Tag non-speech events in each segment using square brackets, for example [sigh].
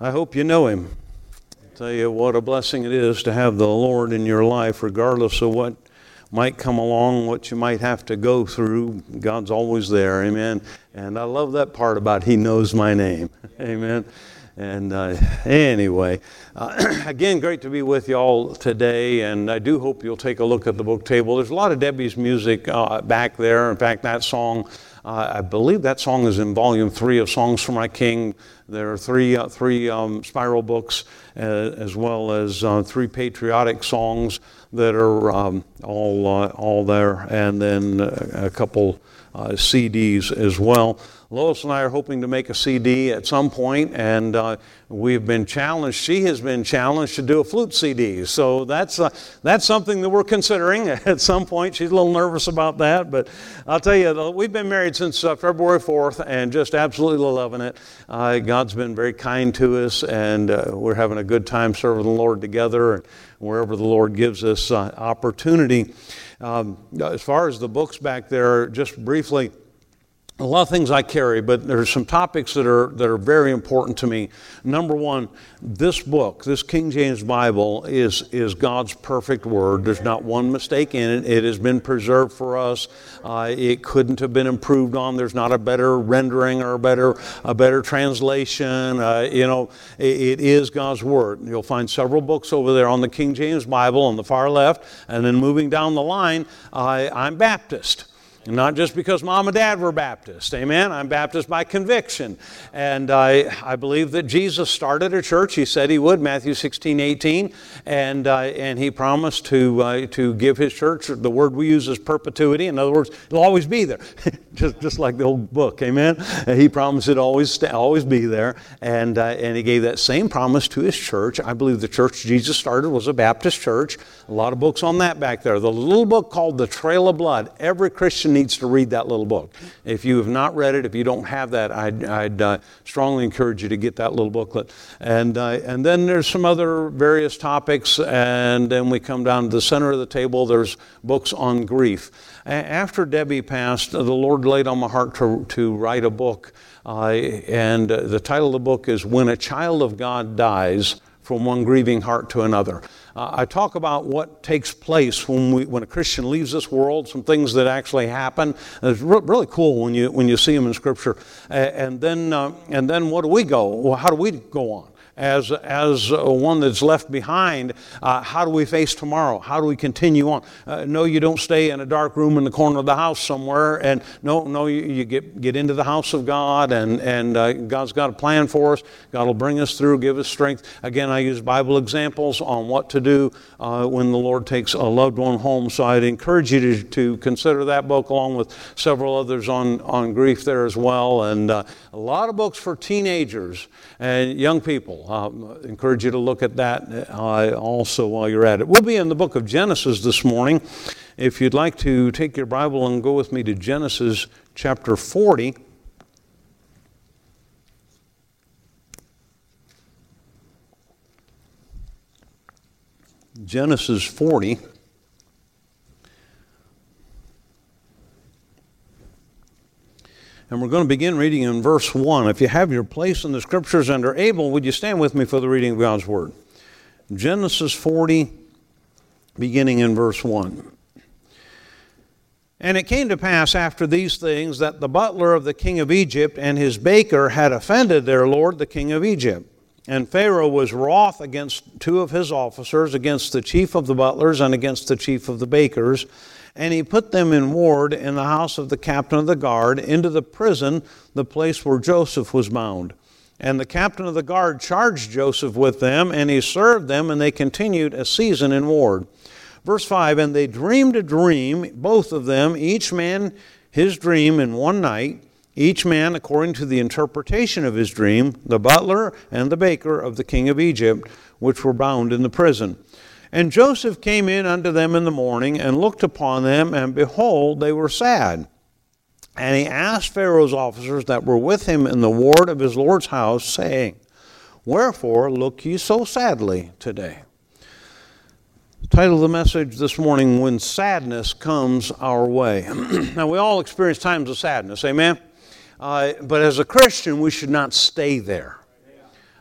I hope you know him. I tell you what a blessing it is to have the Lord in your life, regardless of what might come along, what you might have to go through. God's always there. Amen. And I love that part about He knows my name. [laughs] Amen. And uh, anyway, uh, [clears throat] again, great to be with you all today. And I do hope you'll take a look at the book table. There's a lot of Debbie's music uh, back there. In fact, that song, uh, I believe that song is in volume three of Songs for My King. There are three, uh, three um, spiral books, uh, as well as uh, three patriotic songs that are um, all, uh, all there, and then a couple uh, CDs as well. Lois and I are hoping to make a CD at some point, and uh, we've been challenged. She has been challenged to do a flute CD, so that's uh, that's something that we're considering [laughs] at some point. She's a little nervous about that, but I'll tell you, we've been married since uh, February 4th, and just absolutely loving it. Uh, God's been very kind to us, and uh, we're having a good time serving the Lord together, and wherever the Lord gives us uh, opportunity. Um, as far as the books back there, just briefly a lot of things I carry, but there's some topics that are that are very important to me. Number one, this book, this King James Bible, is is God's perfect word. There's not one mistake in it. It has been preserved for us. Uh, it couldn't have been improved on. There's not a better rendering or a better a better translation. Uh, you know, it, it is God's word. You'll find several books over there on the King James Bible on the far left, and then moving down the line, uh, I'm Baptist. Not just because mom and dad were Baptist. Amen. I'm Baptist by conviction. And I, I believe that Jesus started a church. He said he would, Matthew 16, 18. And, uh, and he promised to, uh, to give his church, the word we use is perpetuity. In other words, it'll always be there. [laughs] just, just like the old book. Amen. And he promised it always, always be there. And, uh, and he gave that same promise to his church. I believe the church Jesus started was a Baptist church. A lot of books on that back there. The little book called The Trail of Blood. Every Christian needs to read that little book. If you have not read it, if you don't have that, I'd, I'd uh, strongly encourage you to get that little booklet. And, uh, and then there's some other various topics, and then we come down to the center of the table. There's books on grief. After Debbie passed, the Lord laid on my heart to, to write a book. Uh, and the title of the book is When a Child of God Dies from One Grieving Heart to Another. Uh, I talk about what takes place when, we, when a Christian leaves this world, some things that actually happen. It's re- really cool when you, when you see them in Scripture. Uh, and, then, uh, and then what do we go? Well, how do we go on? As, as one that's left behind, uh, how do we face tomorrow? How do we continue on? Uh, no, you don't stay in a dark room in the corner of the house somewhere. And no, no, you, you get, get into the house of God, and, and uh, God's got a plan for us. God will bring us through, give us strength. Again, I use Bible examples on what to do uh, when the Lord takes a loved one home. So I'd encourage you to, to consider that book along with several others on, on grief there as well. And uh, a lot of books for teenagers and young people. Um, encourage you to look at that uh, also while you're at it. We'll be in the book of Genesis this morning. If you'd like to take your Bible and go with me to Genesis chapter 40. Genesis 40. We're going to begin reading in verse 1. If you have your place in the scriptures and are able, would you stand with me for the reading of God's word? Genesis 40, beginning in verse 1. And it came to pass after these things that the butler of the king of Egypt and his baker had offended their lord, the king of Egypt. And Pharaoh was wroth against two of his officers, against the chief of the butlers and against the chief of the bakers and he put them in ward in the house of the captain of the guard into the prison, the place where Joseph was bound. And the captain of the guard charged Joseph with them, and he served them, and they continued a season in ward. Verse 5 And they dreamed a dream, both of them, each man his dream in one night, each man according to the interpretation of his dream, the butler and the baker of the king of Egypt, which were bound in the prison. And Joseph came in unto them in the morning and looked upon them, and behold, they were sad. And he asked Pharaoh's officers that were with him in the ward of his Lord's house, saying, Wherefore look ye so sadly today? Title of the message this morning, When Sadness Comes Our Way. [clears throat] now, we all experience times of sadness, amen? Uh, but as a Christian, we should not stay there.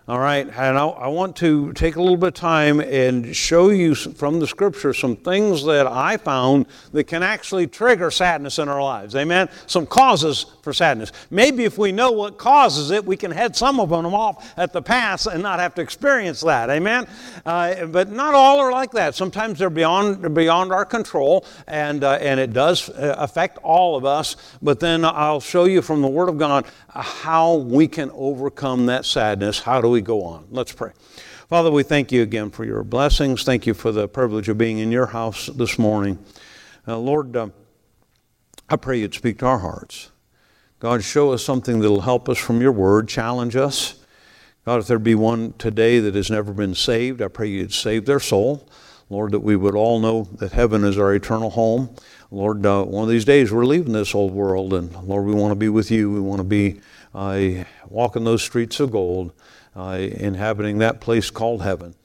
All right, and I, I, want to take a little bit of time and show you from the scripture some things that I found that can actually trigger sadness in our lives. Amen? Some causes for sadness. Maybe if we know what causes it, we can head some of them off at the pass and not have to experience that. Amen? Uh, but not all are like that. Sometimes they're beyond, beyond our control, and, uh, and it does uh, affect all of us. But then I'll show you from the Word of God how we can overcome that sadness. How do we go on? Let's pray. Father, we thank you again for your blessings. Thank you for the privilege of being in your house this morning. Uh, Lord, uh, I pray you'd speak to our hearts. God, show us something that'll help us from your word, challenge us. God, if there be one today that has never been saved, I pray you'd save their soul. Lord, that we would all know that heaven is our eternal home. Lord, uh, one of these days we're leaving this old world, and Lord, we want to be with you. We want to be uh, walking those streets of gold, uh, inhabiting that place called heaven.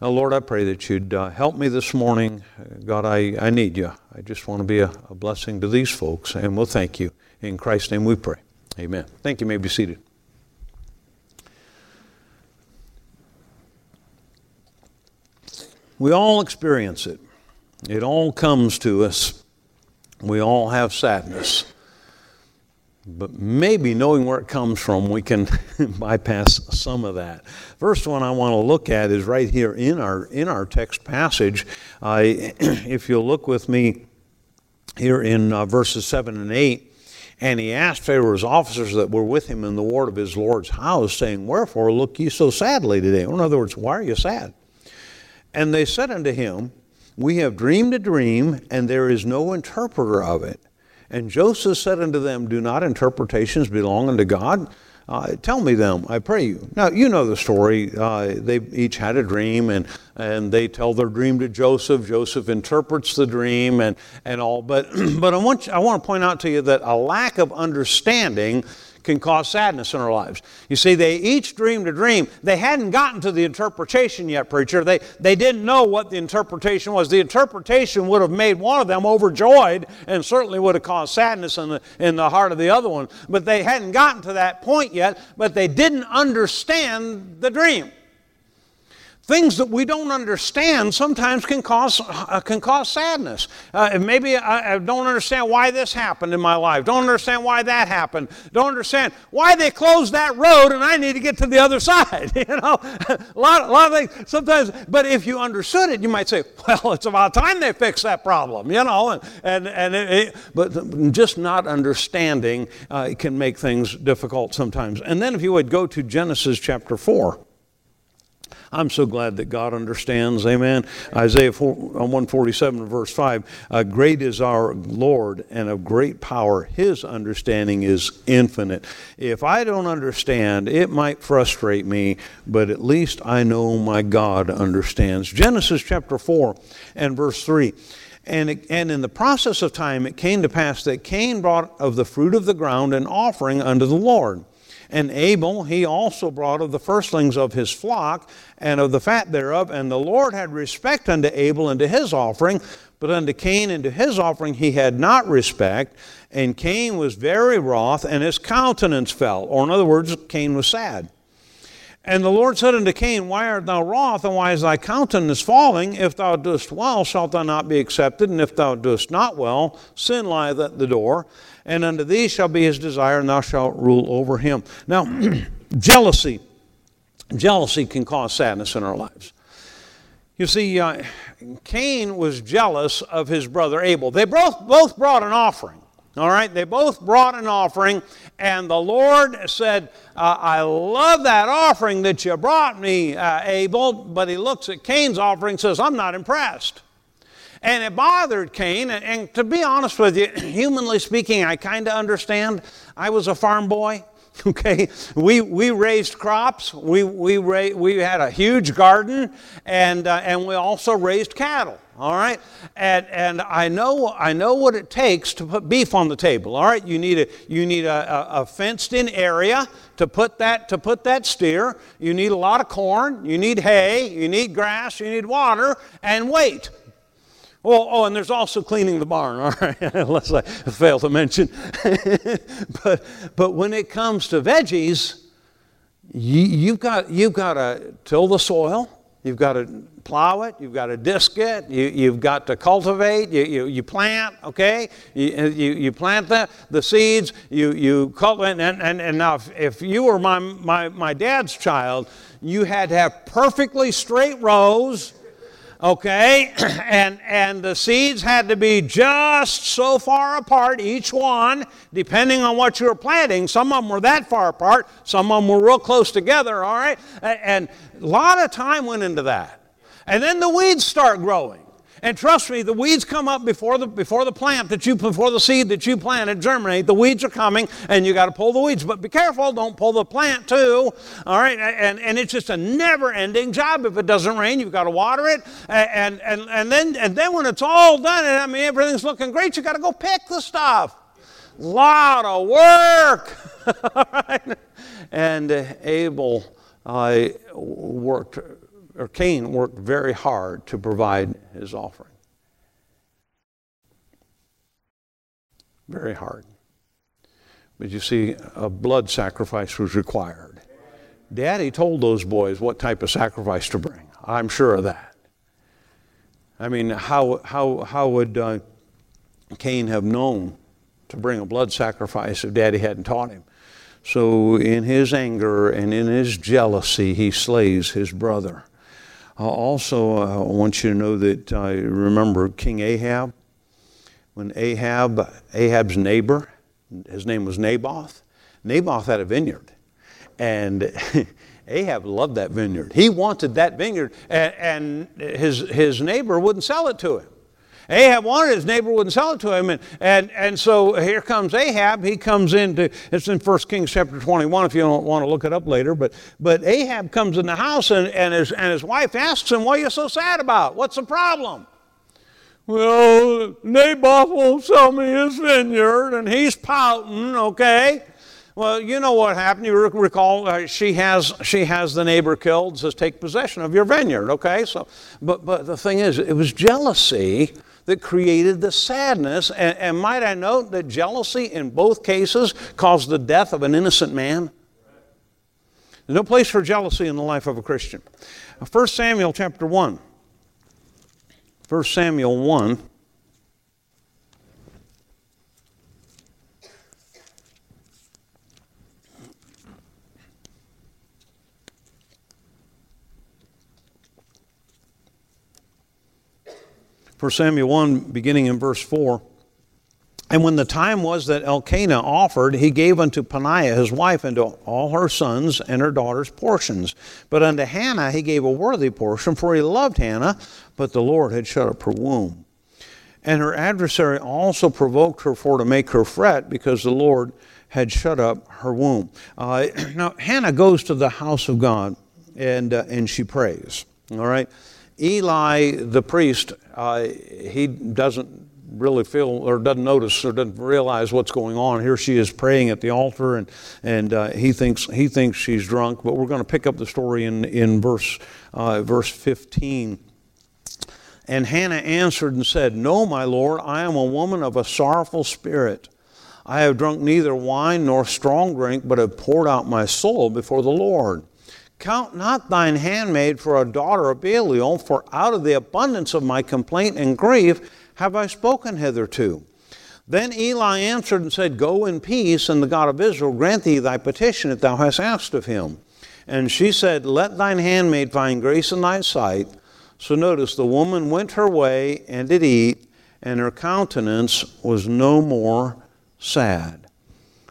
Now, Lord, I pray that you'd uh, help me this morning. God, I, I need you. I just want to be a, a blessing to these folks, and we'll thank you. In Christ's name we pray. Amen. Thank you. you may be seated. We all experience it. It all comes to us. We all have sadness. But maybe knowing where it comes from, we can [laughs] bypass some of that. First one I want to look at is right here in our in our text passage. Uh, [clears throat] if you'll look with me here in uh, verses seven and eight, and he asked Pharaoh's officers that were with him in the ward of his lord's house, saying, "Wherefore look ye so sadly today?" In other words, why are you sad? And they said unto him, We have dreamed a dream, and there is no interpreter of it. And Joseph said unto them, Do not interpretations belong unto God? Uh, tell me them, I pray you. Now, you know the story. Uh, they each had a dream, and, and they tell their dream to Joseph. Joseph interprets the dream and, and all. But, [clears throat] but I, want, I want to point out to you that a lack of understanding can cause sadness in our lives. You see, they each dreamed a dream. They hadn't gotten to the interpretation yet, preacher. They, they didn't know what the interpretation was. The interpretation would have made one of them overjoyed and certainly would have caused sadness in the, in the heart of the other one. But they hadn't gotten to that point yet, but they didn't understand the dream things that we don't understand sometimes can cause, uh, can cause sadness. Uh, maybe I, I, don't understand why this happened in my life. Don't understand why that happened. Don't understand why they closed that road and I need to get to the other [laughs] side. [laughs] you know, a [laughs] lot, a lot of things sometimes. But if you understood it, you might say, well, it's about time they fix that problem. You know, and and, and it, it, but just not understanding uh, can make things difficult sometimes. And then if you would go to Genesis chapter four. I'm so glad that God understands. Amen. Isaiah 4, 147, verse 5 uh, Great is our Lord and of great power. His understanding is infinite. If I don't understand, it might frustrate me, but at least I know my God understands. Genesis chapter 4 and verse 3. And, it, and in the process of time, it came to pass that Cain brought of the fruit of the ground an offering unto the Lord. And Abel, he also brought of the firstlings of his flock and of the fat thereof. And the Lord had respect unto Abel and to his offering, but unto Cain and to his offering he had not respect. And Cain was very wroth, and his countenance fell. Or, in other words, Cain was sad. And the Lord said unto Cain, Why art thou wroth, and why is thy countenance falling? If thou doest well, shalt thou not be accepted, and if thou doest not well, sin lieth at the door and unto thee shall be his desire, and thou shalt rule over him. Now, [clears throat] jealousy. Jealousy can cause sadness in our lives. You see, uh, Cain was jealous of his brother Abel. They both, both brought an offering. All right, they both brought an offering, and the Lord said, uh, I love that offering that you brought me, uh, Abel. But he looks at Cain's offering and says, I'm not impressed. And it bothered Cain. And, and to be honest with you, [clears throat] humanly speaking, I kind of understand. I was a farm boy. [laughs] Okay, we, we raised crops. We, we, ra- we had a huge garden, and, uh, and we also raised cattle. All right, and, and I know I know what it takes to put beef on the table. All right, you need a you need a, a, a fenced-in area to put that to put that steer. You need a lot of corn. You need hay. You need grass. You need water and weight. Oh, oh, and there's also cleaning the barn, all right, [laughs] unless I fail to mention. [laughs] but, but when it comes to veggies, you, have got, you've got to till the soil, you've got to plow it, you've got to disc it, you, have got to cultivate, you, you, you plant, okay? You, you, you, plant the, the seeds, you, you cultivate, and, and, and now if, if you were my, my, my dad's child, you had to have perfectly straight rows okay? [clears throat] And and the seeds had to be just so far apart each one depending on what you were planting. Some of them were that far apart some of them were real close together all right? And a lot of time went into that and then the weeds start growing and trust me, the weeds come up before the, before the plant that you, before the seed that you planted germinate. The weeds are coming and you got to pull the weeds. But be careful, don't pull the plant too. All right. And, and it's just a never ending job. If it doesn't rain, you've got to water it. And, and, and, then, and then when it's all done and I mean, everything's looking great, you got to go pick the stuff. Lot of work. [laughs] all right. and uh, Abel uh, worked or Cain worked very hard to provide his offering. Very hard. But you see, a blood sacrifice was required. Daddy told those boys what type of sacrifice to bring. I'm sure of that. I mean, how, how, how would uh, Cain have known to bring a blood sacrifice if Daddy hadn't taught him? So, in his anger and in his jealousy, he slays his brother. Uh, also, uh, I want you to know that I remember King Ahab. When Ahab, Ahab's neighbor, his name was Naboth, Naboth had a vineyard. And [laughs] Ahab loved that vineyard. He wanted that vineyard, and, and his, his neighbor wouldn't sell it to him. Ahab wanted his neighbor wouldn't sell it to him. And, and, and so here comes Ahab. He comes into, it's in 1 Kings chapter 21 if you don't want to look it up later. But, but Ahab comes in the house and, and, his, and his wife asks him, What are you so sad about? What's the problem? Well, Naboth won't sell me his vineyard and he's pouting, okay? Well, you know what happened. You recall uh, she has she has the neighbor killed. Says take possession of your vineyard. Okay, so but but the thing is, it was jealousy that created the sadness. And, and might I note that jealousy in both cases caused the death of an innocent man? There's no place for jealousy in the life of a Christian. 1 Samuel chapter 1. 1 Samuel 1. 1 Samuel 1, beginning in verse 4. And when the time was that Elkanah offered, he gave unto Peninnah his wife and to all her sons and her daughters portions. But unto Hannah he gave a worthy portion, for he loved Hannah, but the Lord had shut up her womb. And her adversary also provoked her for to make her fret, because the Lord had shut up her womb. Uh, [clears throat] now, Hannah goes to the house of God and, uh, and she prays. All right? Eli, the priest, uh, he doesn't really feel or doesn't notice or doesn't realize what's going on. Here she is praying at the altar, and and uh, he thinks he thinks she's drunk. But we're going to pick up the story in in verse uh, verse 15. And Hannah answered and said, No, my lord, I am a woman of a sorrowful spirit. I have drunk neither wine nor strong drink, but have poured out my soul before the Lord. Count not thine handmaid for a daughter of Belial, for out of the abundance of my complaint and grief have I spoken hitherto. Then Eli answered and said, Go in peace, and the God of Israel grant thee thy petition that thou hast asked of him. And she said, Let thine handmaid find grace in thy sight. So notice the woman went her way and did eat, and her countenance was no more sad.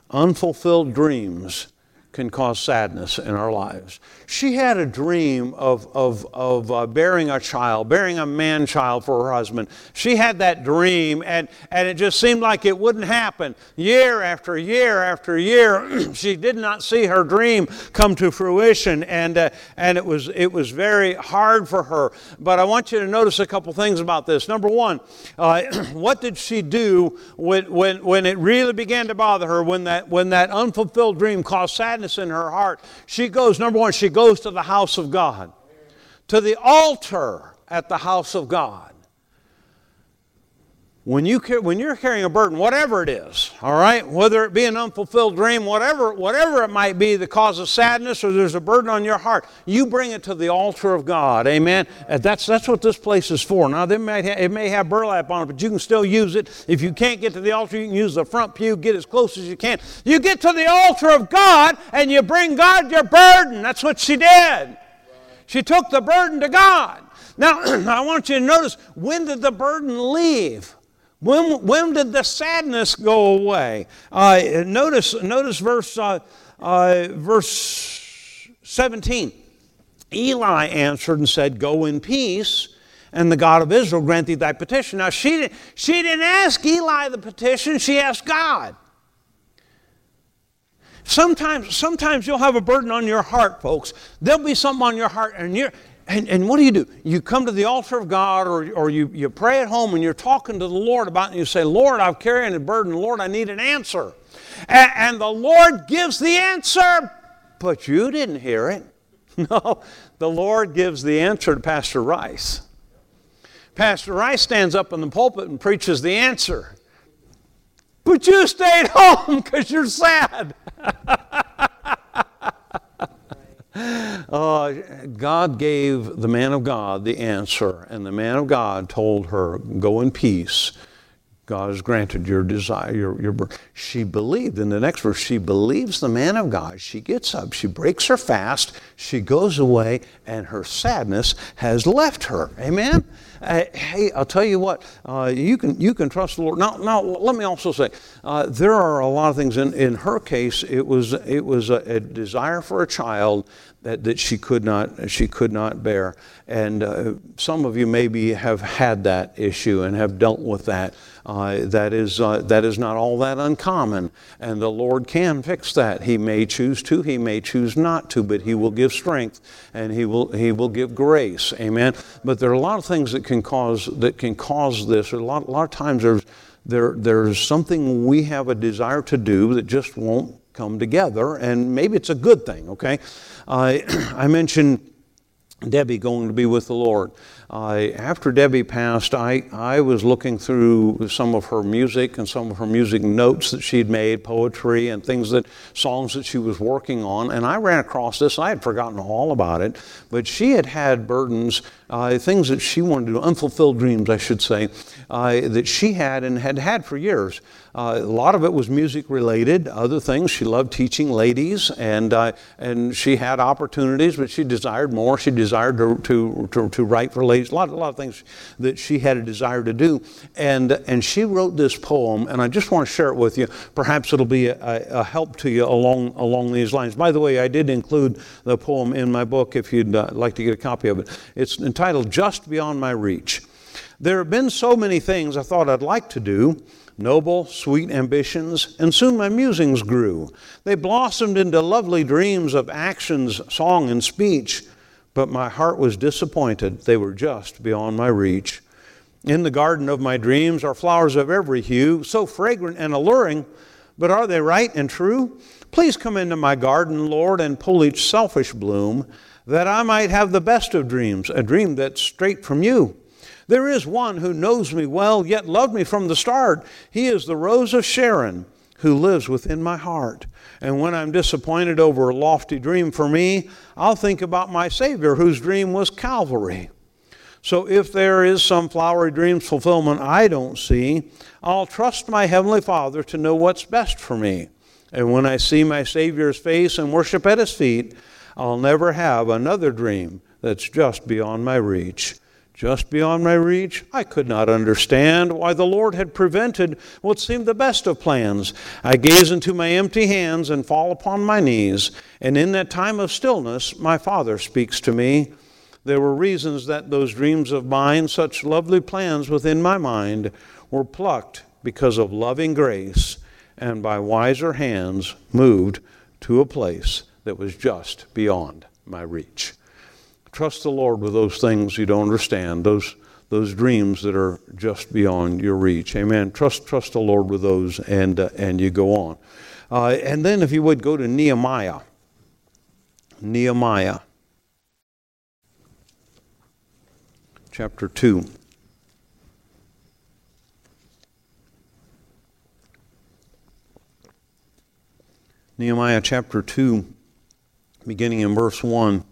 Unfulfilled dreams can cause sadness in our lives. She had a dream of, of, of uh, bearing a child, bearing a man child for her husband. She had that dream, and, and it just seemed like it wouldn't happen. Year after year after year, [clears throat] she did not see her dream come to fruition, and, uh, and it, was, it was very hard for her. But I want you to notice a couple things about this. Number one, uh, [clears throat] what did she do when, when, when it really began to bother her, when that, when that unfulfilled dream caused sadness? Sadness in her heart, she goes, number one, she goes to the house of God, to the altar at the house of God. When, you, when you're carrying a burden, whatever it is, all right, whether it be an unfulfilled dream, whatever, whatever it might be that causes sadness or there's a burden on your heart, you bring it to the altar of God. Amen. Uh, that's, that's what this place is for. Now, ha- it may have burlap on it, but you can still use it. If you can't get to the altar, you can use the front pew, get as close as you can. You get to the altar of God and you bring God your burden. That's what she did. She took the burden to God. Now, [clears throat] I want you to notice when did the burden leave? When, when did the sadness go away? Uh, notice, notice verse, uh, uh, verse 17. Eli answered and said, Go in peace, and the God of Israel grant thee thy petition. Now, she, she didn't ask Eli the petition, she asked God. Sometimes, sometimes you'll have a burden on your heart, folks. There'll be something on your heart, and you're, and, and what do you do? You come to the altar of God or, or you, you pray at home and you're talking to the Lord about it and you say, Lord, I'm carrying a burden. Lord, I need an answer. And, and the Lord gives the answer, but you didn't hear it. [laughs] No, the Lord gives the answer to Pastor Rice. Pastor Rice stands up in the pulpit and preaches the answer. But you stayed [laughs] home because you're sad. [laughs] Uh, God gave the man of God the answer, and the man of God told her, Go in peace. God has granted your desire, your, your She believed. In the next verse, she believes the man of God. She gets up, she breaks her fast, she goes away, and her sadness has left her. Amen? Uh, hey, I'll tell you what, uh, you, can, you can trust the Lord. Now, now let me also say, uh, there are a lot of things. In, in her case, it was, it was a, a desire for a child that, that she could not she could not bear. And uh, some of you maybe have had that issue and have dealt with that. Uh, that is uh, that is not all that uncommon, and the Lord can fix that. He may choose to, He may choose not to, but He will give strength and He will He will give grace. Amen. But there are a lot of things that can cause that can cause this. A lot a lot of times there's there, there's something we have a desire to do that just won't come together, and maybe it's a good thing, okay? Uh, [clears throat] I mentioned Debbie going to be with the Lord. Uh, after Debbie passed, I, I was looking through some of her music and some of her music notes that she'd made, poetry and things that, songs that she was working on, and I ran across this. I had forgotten all about it, but she had had burdens, uh, things that she wanted to do, unfulfilled dreams, I should say, uh, that she had and had had for years. Uh, a lot of it was music related. Other things, she loved teaching ladies, and uh, and she had opportunities, but she desired more. She desired to to, to, to write for ladies. A lot, a lot of things that she had a desire to do, and and she wrote this poem, and I just want to share it with you. Perhaps it'll be a, a help to you along along these lines. By the way, I did include the poem in my book if you'd uh, like to get a copy of it. It's entitled "Just Beyond My Reach." There have been so many things I thought I'd like to do noble, sweet ambitions, and soon my musings grew. They blossomed into lovely dreams of actions, song, and speech, but my heart was disappointed. They were just beyond my reach. In the garden of my dreams are flowers of every hue, so fragrant and alluring, but are they right and true? Please come into my garden, Lord, and pull each selfish bloom, that I might have the best of dreams, a dream that's straight from you. There is one who knows me well, yet loved me from the start. He is the rose of Sharon who lives within my heart. And when I'm disappointed over a lofty dream for me, I'll think about my Savior whose dream was Calvary. So if there is some flowery dream's fulfillment I don't see, I'll trust my Heavenly Father to know what's best for me. And when I see my Savior's face and worship at His feet, I'll never have another dream that's just beyond my reach just beyond my reach. I could not understand why the Lord had prevented what seemed the best of plans. I gaze into my empty hands and fall upon my knees, and in that time of stillness, my Father speaks to me. There were reasons that those dreams of mine, such lovely plans within my mind, were plucked because of loving grace and by wiser hands moved to a place that was just beyond my reach. Trust the Lord with those things you don't understand, those, those dreams that are just beyond your reach. Amen. Trust, trust the Lord with those, and, uh, and you go on. Uh, and then, if you would, go to Nehemiah. Nehemiah, chapter 2. Nehemiah chapter 2, beginning in verse 1.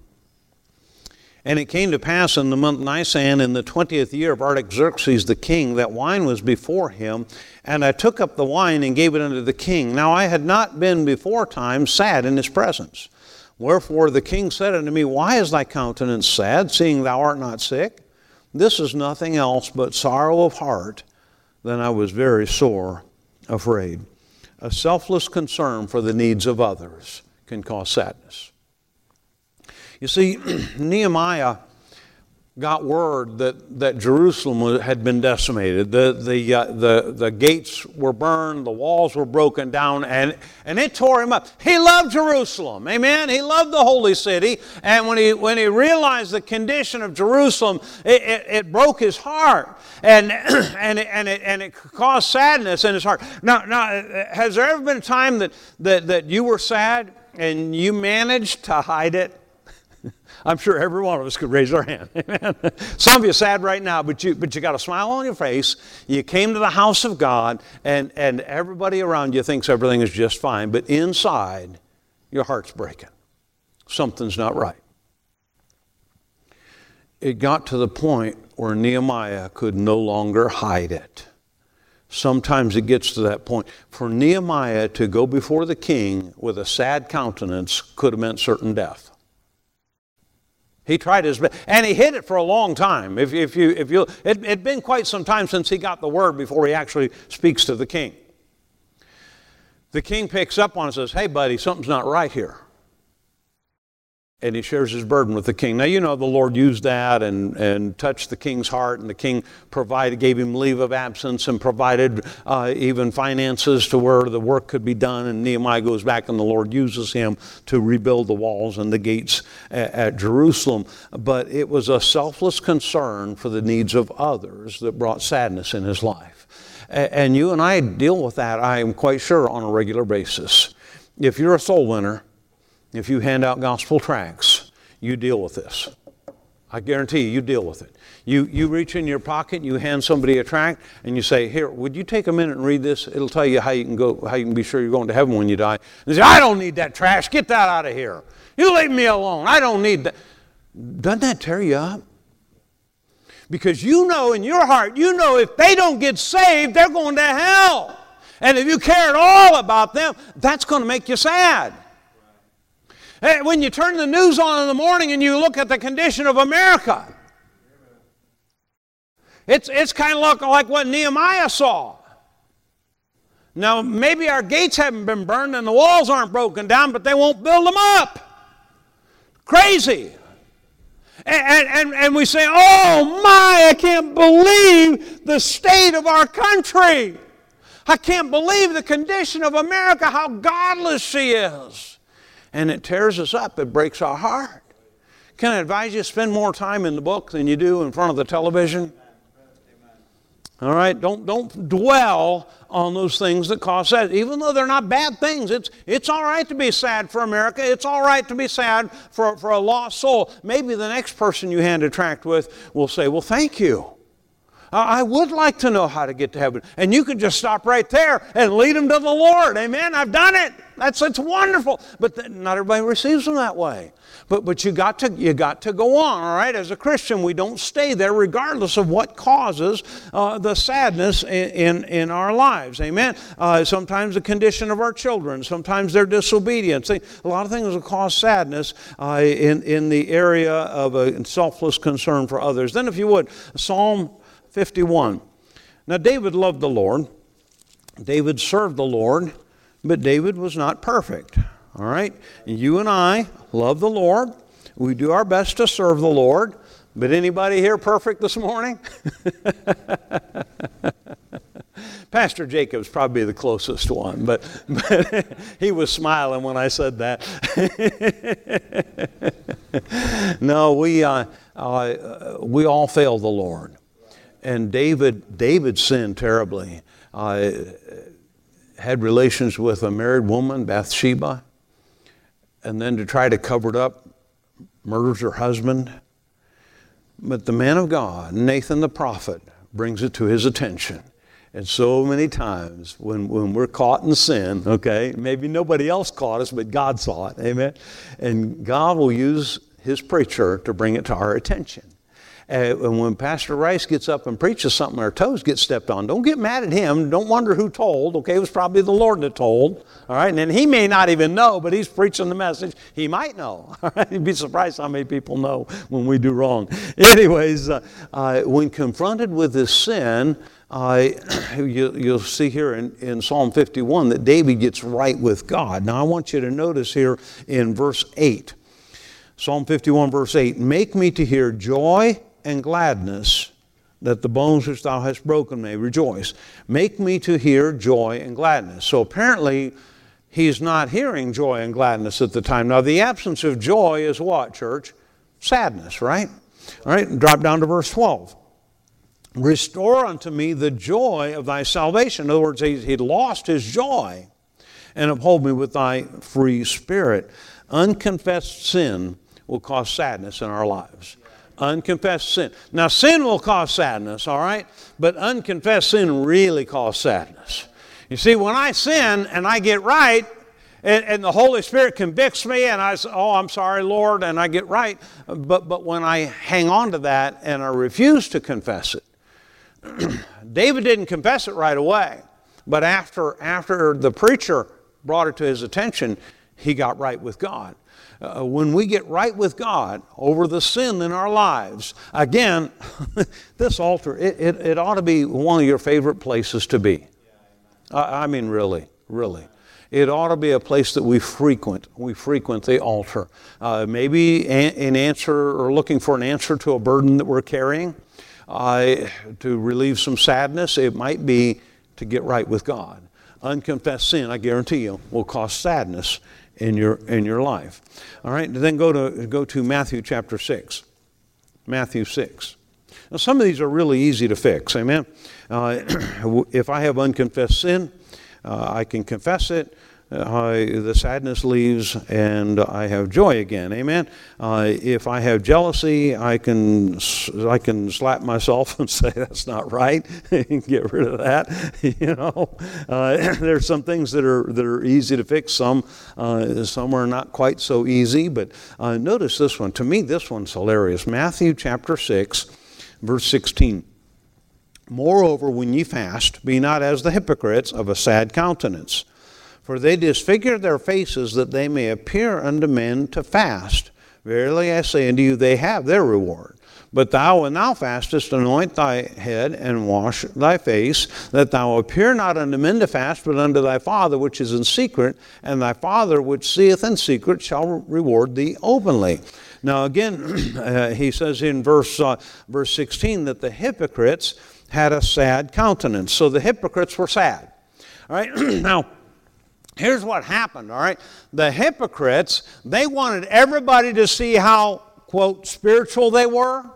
And it came to pass in the month Nisan, in the twentieth year of Artaxerxes the king, that wine was before him. And I took up the wine and gave it unto the king. Now I had not been before time sad in his presence. Wherefore the king said unto me, Why is thy countenance sad, seeing thou art not sick? This is nothing else but sorrow of heart. Then I was very sore afraid. A selfless concern for the needs of others can cause sadness. You see, [clears throat] Nehemiah got word that, that Jerusalem had been decimated. The, the, uh, the, the gates were burned, the walls were broken down, and, and it tore him up. He loved Jerusalem, amen? He loved the holy city, and when he, when he realized the condition of Jerusalem, it, it, it broke his heart, and, [clears throat] and, it, and, it, and it caused sadness in his heart. Now, now, has there ever been a time that, that, that you were sad and you managed to hide it? [laughs] I'm sure every one of us could raise our hand. [laughs] Some of you are sad right now, but you, but you got a smile on your face. You came to the house of God, and, and everybody around you thinks everything is just fine, but inside, your heart's breaking. Something's not right. It got to the point where Nehemiah could no longer hide it. Sometimes it gets to that point. For Nehemiah to go before the king with a sad countenance could have meant certain death. He tried his best, and he hid it for a long time. If, if you, if you, it had been quite some time since he got the word before he actually speaks to the king. The king picks up on it and says, Hey, buddy, something's not right here and he shares his burden with the king. Now, you know, the Lord used that and, and touched the king's heart, and the king provided, gave him leave of absence and provided uh, even finances to where the work could be done. And Nehemiah goes back, and the Lord uses him to rebuild the walls and the gates at, at Jerusalem. But it was a selfless concern for the needs of others that brought sadness in his life. And you and I deal with that, I am quite sure, on a regular basis. If you're a soul winner, if you hand out gospel tracts, you deal with this. I guarantee you, you deal with it. You, you reach in your pocket, you hand somebody a tract, and you say, Here, would you take a minute and read this? It'll tell you how you can go, how you can be sure you're going to heaven when you die. And say, I don't need that trash. Get that out of here. You leave me alone. I don't need that. Doesn't that tear you up? Because you know in your heart, you know if they don't get saved, they're going to hell. And if you care at all about them, that's going to make you sad. When you turn the news on in the morning and you look at the condition of America, it's, it's kind of like what Nehemiah saw. Now, maybe our gates haven't been burned and the walls aren't broken down, but they won't build them up. Crazy. And, and, and we say, oh my, I can't believe the state of our country. I can't believe the condition of America, how godless she is and it tears us up. It breaks our heart. Can I advise you spend more time in the book than you do in front of the television? All right, don't, don't dwell on those things that cause sad. Even though they're not bad things, it's, it's all right to be sad for America. It's all right to be sad for, for a lost soul. Maybe the next person you hand a tract with will say, Well, thank you. I would like to know how to get to heaven. And you could just stop right there and lead them to the Lord. Amen. I've done it. That's it's wonderful. But not everybody receives them that way. But but you got to you got to go on. All right. As a Christian, we don't stay there regardless of what causes uh, the sadness in, in, in our lives. Amen. Uh, sometimes the condition of our children. Sometimes their disobedience. A lot of things will cause sadness uh, in in the area of a selfless concern for others. Then, if you would, Psalm 51. Now, David loved the Lord. David served the Lord, but David was not perfect. All right? You and I love the Lord. We do our best to serve the Lord. But anybody here perfect this morning? [laughs] Pastor Jacob's probably the closest one, but, but [laughs] he was smiling when I said that. [laughs] no, we, uh, uh, we all fail the Lord and David, David sinned terribly. Uh, had relations with a married woman, Bathsheba, and then to try to cover it up, murders her husband. But the man of God, Nathan the prophet, brings it to his attention. And so many times when, when we're caught in sin, okay, maybe nobody else caught us, but God saw it, amen? And God will use his preacher to bring it to our attention. Uh, and when Pastor Rice gets up and preaches something, our toes get stepped on. Don't get mad at him. Don't wonder who told. Okay, it was probably the Lord that told. All right, and then he may not even know, but he's preaching the message. He might know. [laughs] All right, you'd be surprised how many people know when we do wrong. [laughs] Anyways, uh, uh, when confronted with this sin, uh, [clears throat] you, will see here in, in Psalm 51 that David gets right with God. Now, I want you to notice here in verse 8. Psalm 51, verse 8 Make me to hear joy and gladness, that the bones which thou hast broken may rejoice. Make me to hear joy and gladness. So apparently, he's not hearing joy and gladness at the time. Now, the absence of joy is what, church? Sadness, right? All right, drop down to verse 12. Restore unto me the joy of thy salvation. In other words, he, he lost his joy. And uphold me with thy free spirit. Unconfessed sin will cause sadness in our lives unconfessed sin. Now, sin will cause sadness, all right? But unconfessed sin really causes sadness. You see, when I sin and I get right, and, and, the Holy Spirit convicts me, and I say, Oh, I'm sorry, Lord, and I get right. But, but when I hang on to that and I refuse to confess it, [clears throat] David didn't confess it right away. But after, after the preacher brought it to his attention, he got right with God uh, when we get right with God over the sin in our lives, again, [laughs] this altar, it, it, it, ought to be one of your favorite places to be. I, I mean, really, really. It ought to be a place that we frequent. We frequent the altar. Uh, maybe an answer or looking for an answer to a burden that we're carrying, uh, to relieve some sadness. It might be to get right with God. Unconfessed sin, I guarantee you, will cause sadness in your, in your life. All right, then go to, go to Matthew chapter 6. Matthew 6. Now, some of these are really easy to fix, amen? Uh, [clears throat] if I have unconfessed sin, uh, I can confess it uh, the sadness leaves and I have joy again. Amen. Uh, if I have jealousy, I can I can slap myself [laughs] and say that's not right. and [laughs] Get rid of that. [laughs] you know, uh, [clears throat] there's some things that are that are easy to fix. Some uh, some are not quite so easy. But uh, notice this one. To me, this one's hilarious. Matthew chapter six, verse sixteen. Moreover, when ye fast, be not as the hypocrites of a sad countenance for they disfigure their faces that they may appear unto men to fast. Verily I say unto you, they have their reward. But thou, when thou fastest, anoint thy head and wash thy face, that thou appear not unto men to fast, but unto thy Father which is in secret, and thy Father which seeth in secret shall reward thee openly. Now, again, [clears throat] uh, he says in verse, uh, verse 16 that the hypocrites had a sad countenance. So the hypocrites were sad. All right, [clears throat] now, here's what happened, all right? The hypocrites, they wanted everybody to see how, quote, spiritual they were.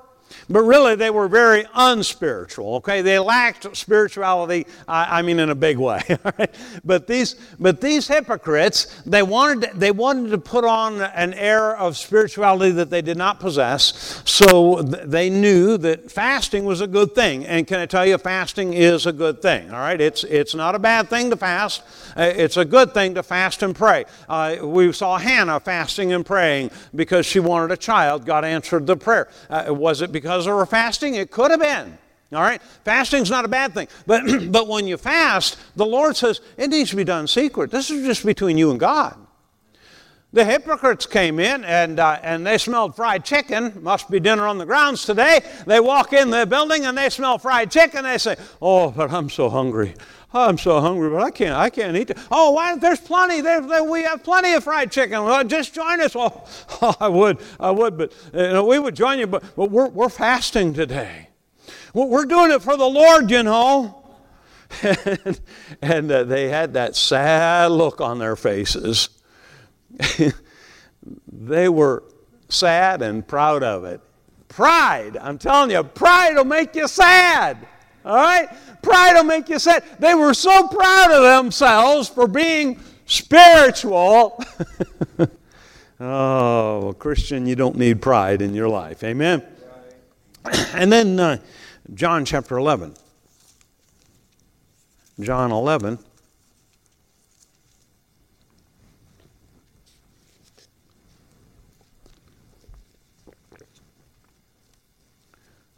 But really, they were very unspiritual, okay? They lacked spirituality, I, I mean, in a big way. [laughs] but, these, but these hypocrites, they wanted, they wanted to put on an air of spirituality that they did not possess. So th- they knew that fasting was a good thing. And can I tell you, fasting is a good thing, all right? It's, it's not a bad thing to fast, uh, it's a good thing to fast and pray. Uh, we saw Hannah fasting and praying because she wanted a child. God answered the prayer. Uh, was it because because her fasting? It could have been. All right? Fasting's not a bad thing. But, [clears throat] but when you fast, the Lord says it needs to be done secret. This is just between you and God. The hypocrites came in and, uh, and they smelled fried chicken. Must be dinner on the grounds today. They walk in the building and they smell fried chicken. They say, Oh, but I'm so hungry. Oh, I'm so hungry, but I can't, I can't eat it. Oh, why? There's plenty. There, there, we have plenty of fried chicken. Well, just join us. Well, [laughs] oh, I would, I would, but you know, we would join you. But, but we're, we're fasting today. We're doing it for the Lord, you know. [laughs] and, and uh, they had that sad look on their faces. [laughs] they were sad and proud of it. Pride, I'm telling you, pride will make you sad. All right? Pride will make you sad. They were so proud of themselves for being spiritual. [laughs] oh, well, Christian, you don't need pride in your life. Amen? [clears throat] And then uh, John chapter 11. John 11.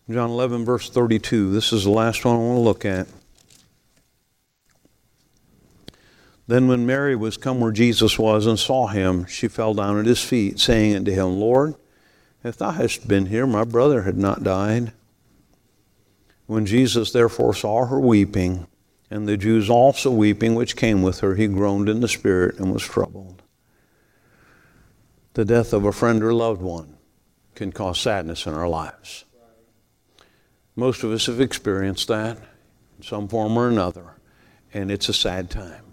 John 11, verse 32. This is the last one I want to look at. Then, when Mary was come where Jesus was and saw him, she fell down at his feet, saying unto him, Lord, if thou hadst been here, my brother had not died. When Jesus therefore saw her weeping, and the Jews also weeping which came with her, he groaned in the spirit and was troubled. The death of a friend or loved one can cause sadness in our lives. Most of us have experienced that in some form or another, and it's a sad time.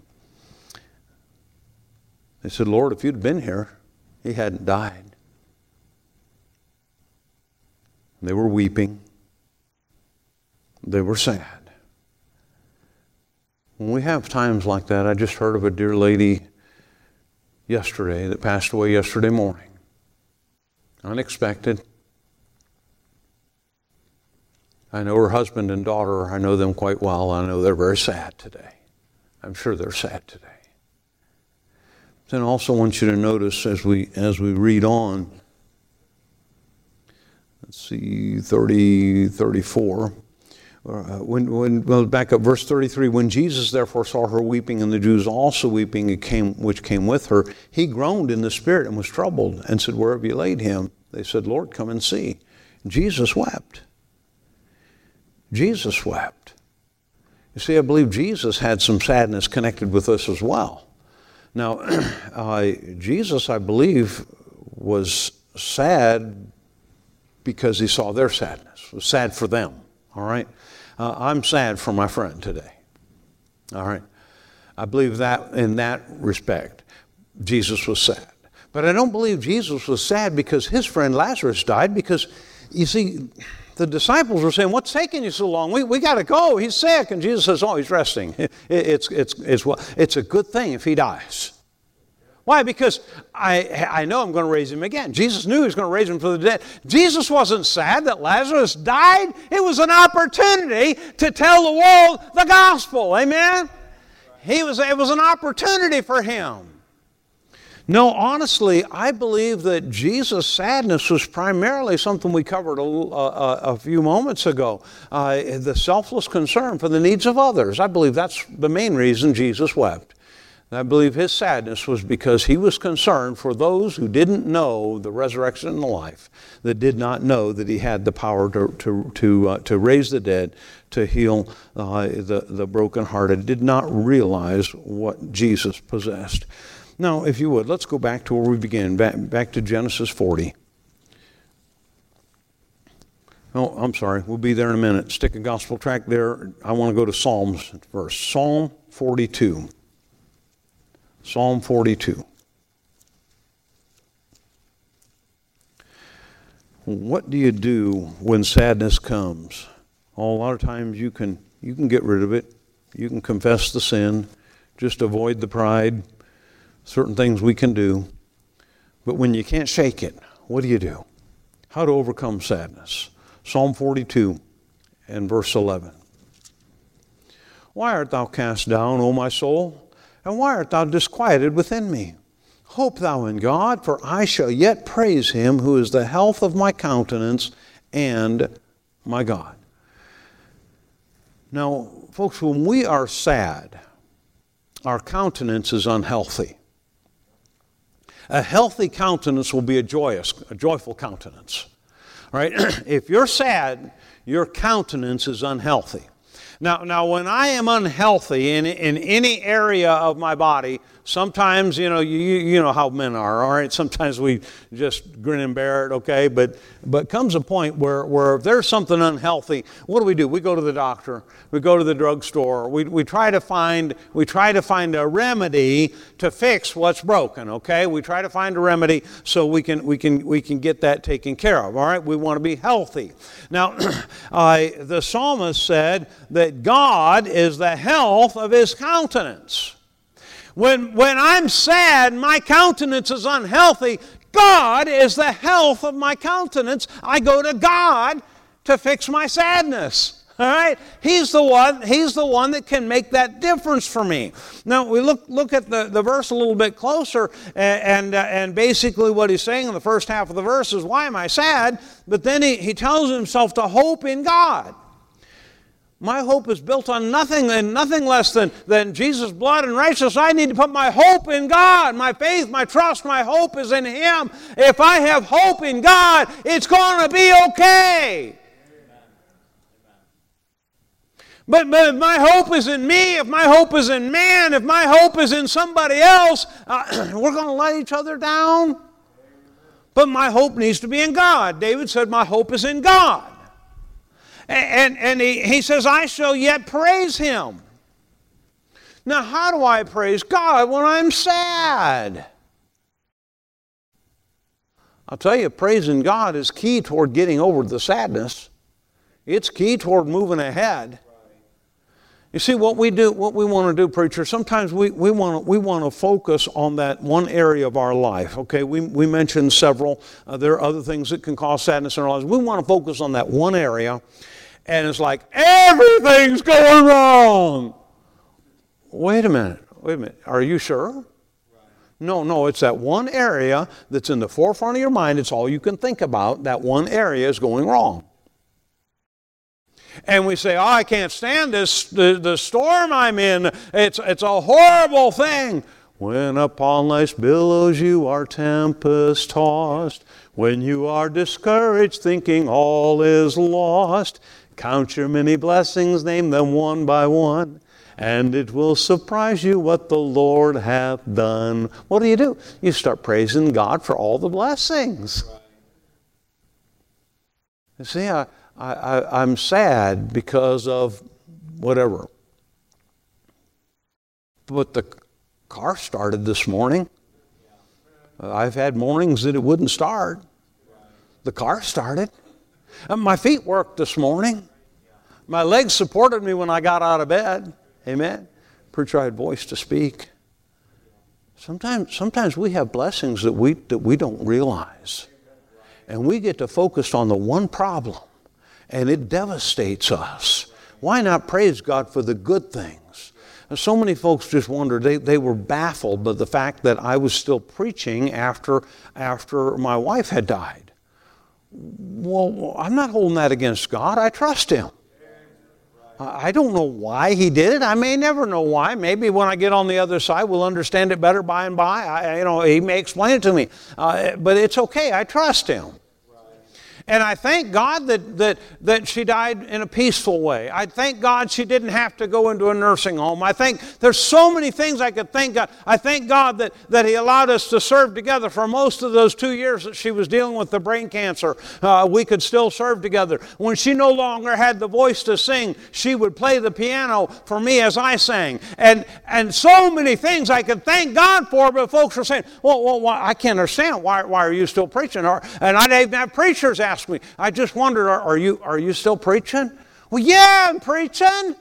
They said, Lord, if you'd been here, he hadn't died. They were weeping. They were sad. When we have times like that, I just heard of a dear lady yesterday that passed away yesterday morning. Unexpected. I know her husband and daughter, I know them quite well. I know they're very sad today. I'm sure they're sad today. Then I also want you to notice as we as we read on, let's see, 30, 34. Uh, when, when, well, back up verse 33 when jesus therefore saw her weeping and the jews also weeping came, which came with her he groaned in the spirit and was troubled and said where have you laid him they said lord come and see jesus wept Jesus wept. You see, I believe Jesus had some sadness connected with this as well. Now, [clears throat] uh, Jesus, I believe, was sad because he saw their sadness, was sad for them, all right? Uh, I'm sad for my friend today, all right? I believe that in that respect, Jesus was sad. But I don't believe Jesus was sad because his friend Lazarus died because, you see, the disciples were saying, What's taking you so long? We, we got to go. He's sick. And Jesus says, Oh, he's resting. [laughs] It, it's, it's, it's, it's a good thing if he dies. Why? Because I, I know I'm going to raise him again. Jesus knew he was going to raise him from the dead. Jesus wasn't sad that Lazarus died. It was an opportunity to tell the world the gospel. Amen? He was, it was an opportunity for him. No, honestly, I believe that Jesus' sadness was primarily something we covered a, a, a few moments ago uh, the selfless concern for the needs of others. I believe that's the main reason Jesus wept. I believe his sadness was because he was concerned for those who didn't know the resurrection and the life, that did not know that he had the power to, to, to, uh, to raise the dead, to heal uh, the, the brokenhearted, did not realize what Jesus possessed. Now, if you would, let's go back to where we began, back, back to Genesis 40. Oh, I'm sorry. We'll be there in a minute. Stick a gospel track there. I want to go to Psalms first. Psalm 42. Psalm 42. What do you do when sadness comes? Oh, a lot of times you can you can get rid of it. You can confess the sin, just avoid the pride, certain things we can do. But when you can't shake it, what do you do? How to overcome sadness. Psalm 42 and verse 11. Why art thou cast down, O my soul? And why art thou disquieted within me? Hope thou in God, for I shall yet praise him who is the health of my countenance and my God. Now, folks, when we are sad, our countenance is unhealthy. A healthy countenance will be a joyous, a joyful countenance. Right? [clears throat] if you're sad, your countenance is unhealthy. Now, now when I am unhealthy in, in any area of my body, sometimes, you know, you, you know how men are, all right? Sometimes we just grin and bear it, okay? But, but comes a point where, where if there's something unhealthy, what do we do? We go to the doctor, we go to the drugstore, we, we, try to find, we try to find a remedy to fix what's broken, okay? We try to find a remedy so we can, we can, we can get that taken care of, all right? We want to be healthy. Now, [clears throat] uh, the psalmist said that God is the health of his countenance. When, when I'm sad, my countenance is unhealthy. God is the health of my countenance. I go to God to fix my sadness. All right? He's the one, he's the one that can make that difference for me. Now we look look at the, the verse a little bit closer, and and, uh, and basically what he's saying in the first half of the verse is, Why am I sad? But then he, he tells himself to hope in God. My hope is built on nothing and nothing less than, than Jesus' blood and righteousness. I need to put my hope in God. My faith, my trust, my hope is in Him. If I have hope in God, it's going to be okay. But, but if my hope is in me, if my hope is in man, if my hope is in somebody else, uh, [clears throat] we're going to let each other down. But my hope needs to be in God. David said, My hope is in God. And, and, he, he says, I shall yet praise him. Now, how do I praise God when I'm sad? I'll tell you, praising God is key toward getting over the sadness. It's key toward moving ahead. You see, what we do, what we want to do, preacher, sometimes we, we, want to, we want to focus on that one area of our life. Okay, we, we mentioned several. Uh, there are other things that can cause sadness in our lives. We want to focus on that one area, and it's like everything's going wrong. Wait a minute, wait a minute. Are you sure? No, no, it's that one area that's in the forefront of your mind. It's all you can think about. That one area is going wrong and we say, Oh, I can't stand this, the, the storm I'm in. It's, it's a horrible thing. When upon life's billows you are tempest tossed, when you are discouraged, thinking all is lost, count your many blessings, name them one by one, and it will surprise you what the Lord hath done. What do you do? You start praising God for all the blessings. You see, I, I, I'm sad because of whatever. But the car started this morning. I've had mornings that it wouldn't start. The car started. And my feet worked this morning. My legs supported me when I got out of bed. Amen. Preacher, I had voice to speak. Sometimes, sometimes we have blessings that we, that we don't realize. And we get to focus on the one problem and it devastates us. Why not praise God for the good things? And so many folks just wondered, they, they were baffled by the fact that I was still preaching after, after my wife had died. Well, I'm not holding that against God. I trust Him. I don't know why He did it. I may never know why. Maybe when I get on the other side, we'll understand it better by and by. I, you know, He may explain it to me. Uh, but it's okay. I trust Him. And I thank God that, that, that she died in a peaceful way. I thank God she didn't have to go into a nursing home. I think there's so many things I could thank God. I thank God that, that He allowed us to serve together for most of those two years that she was dealing with the brain cancer. Uh, we could still serve together. When she no longer had the voice to sing, she would play the piano for me as I sang. And, and so many things I could thank God for, but folks were saying, well, well, well I can't understand. Why, why are you still preaching? Or, and I'd even have preachers ask, asked me, I just wondered, are, are, you, are you still preaching? Well, yeah, I'm preaching.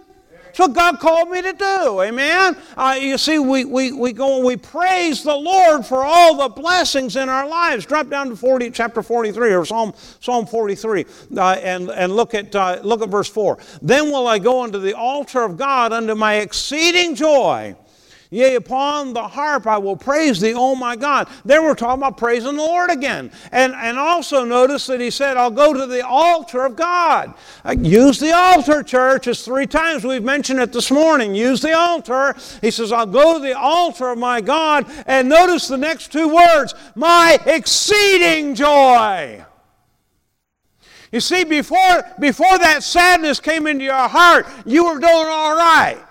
That's what God called me to do. Amen. Uh, you see, we, we, we go and we praise the Lord for all the blessings in our lives. Drop down to 40, chapter 43 or Psalm, Psalm 43 uh, and, and look, at, uh, look at verse 4. Then will I go unto the altar of God unto my exceeding joy Yea, upon the harp I will praise thee, O my God. Then we're talking about praising the Lord again. And, and also notice that he said, I'll go to the altar of God. Uh, use the altar, church. It's three times we've mentioned it this morning. Use the altar. He says, I'll go to the altar of my God. And notice the next two words my exceeding joy. You see, before, before that sadness came into your heart, you were doing all right.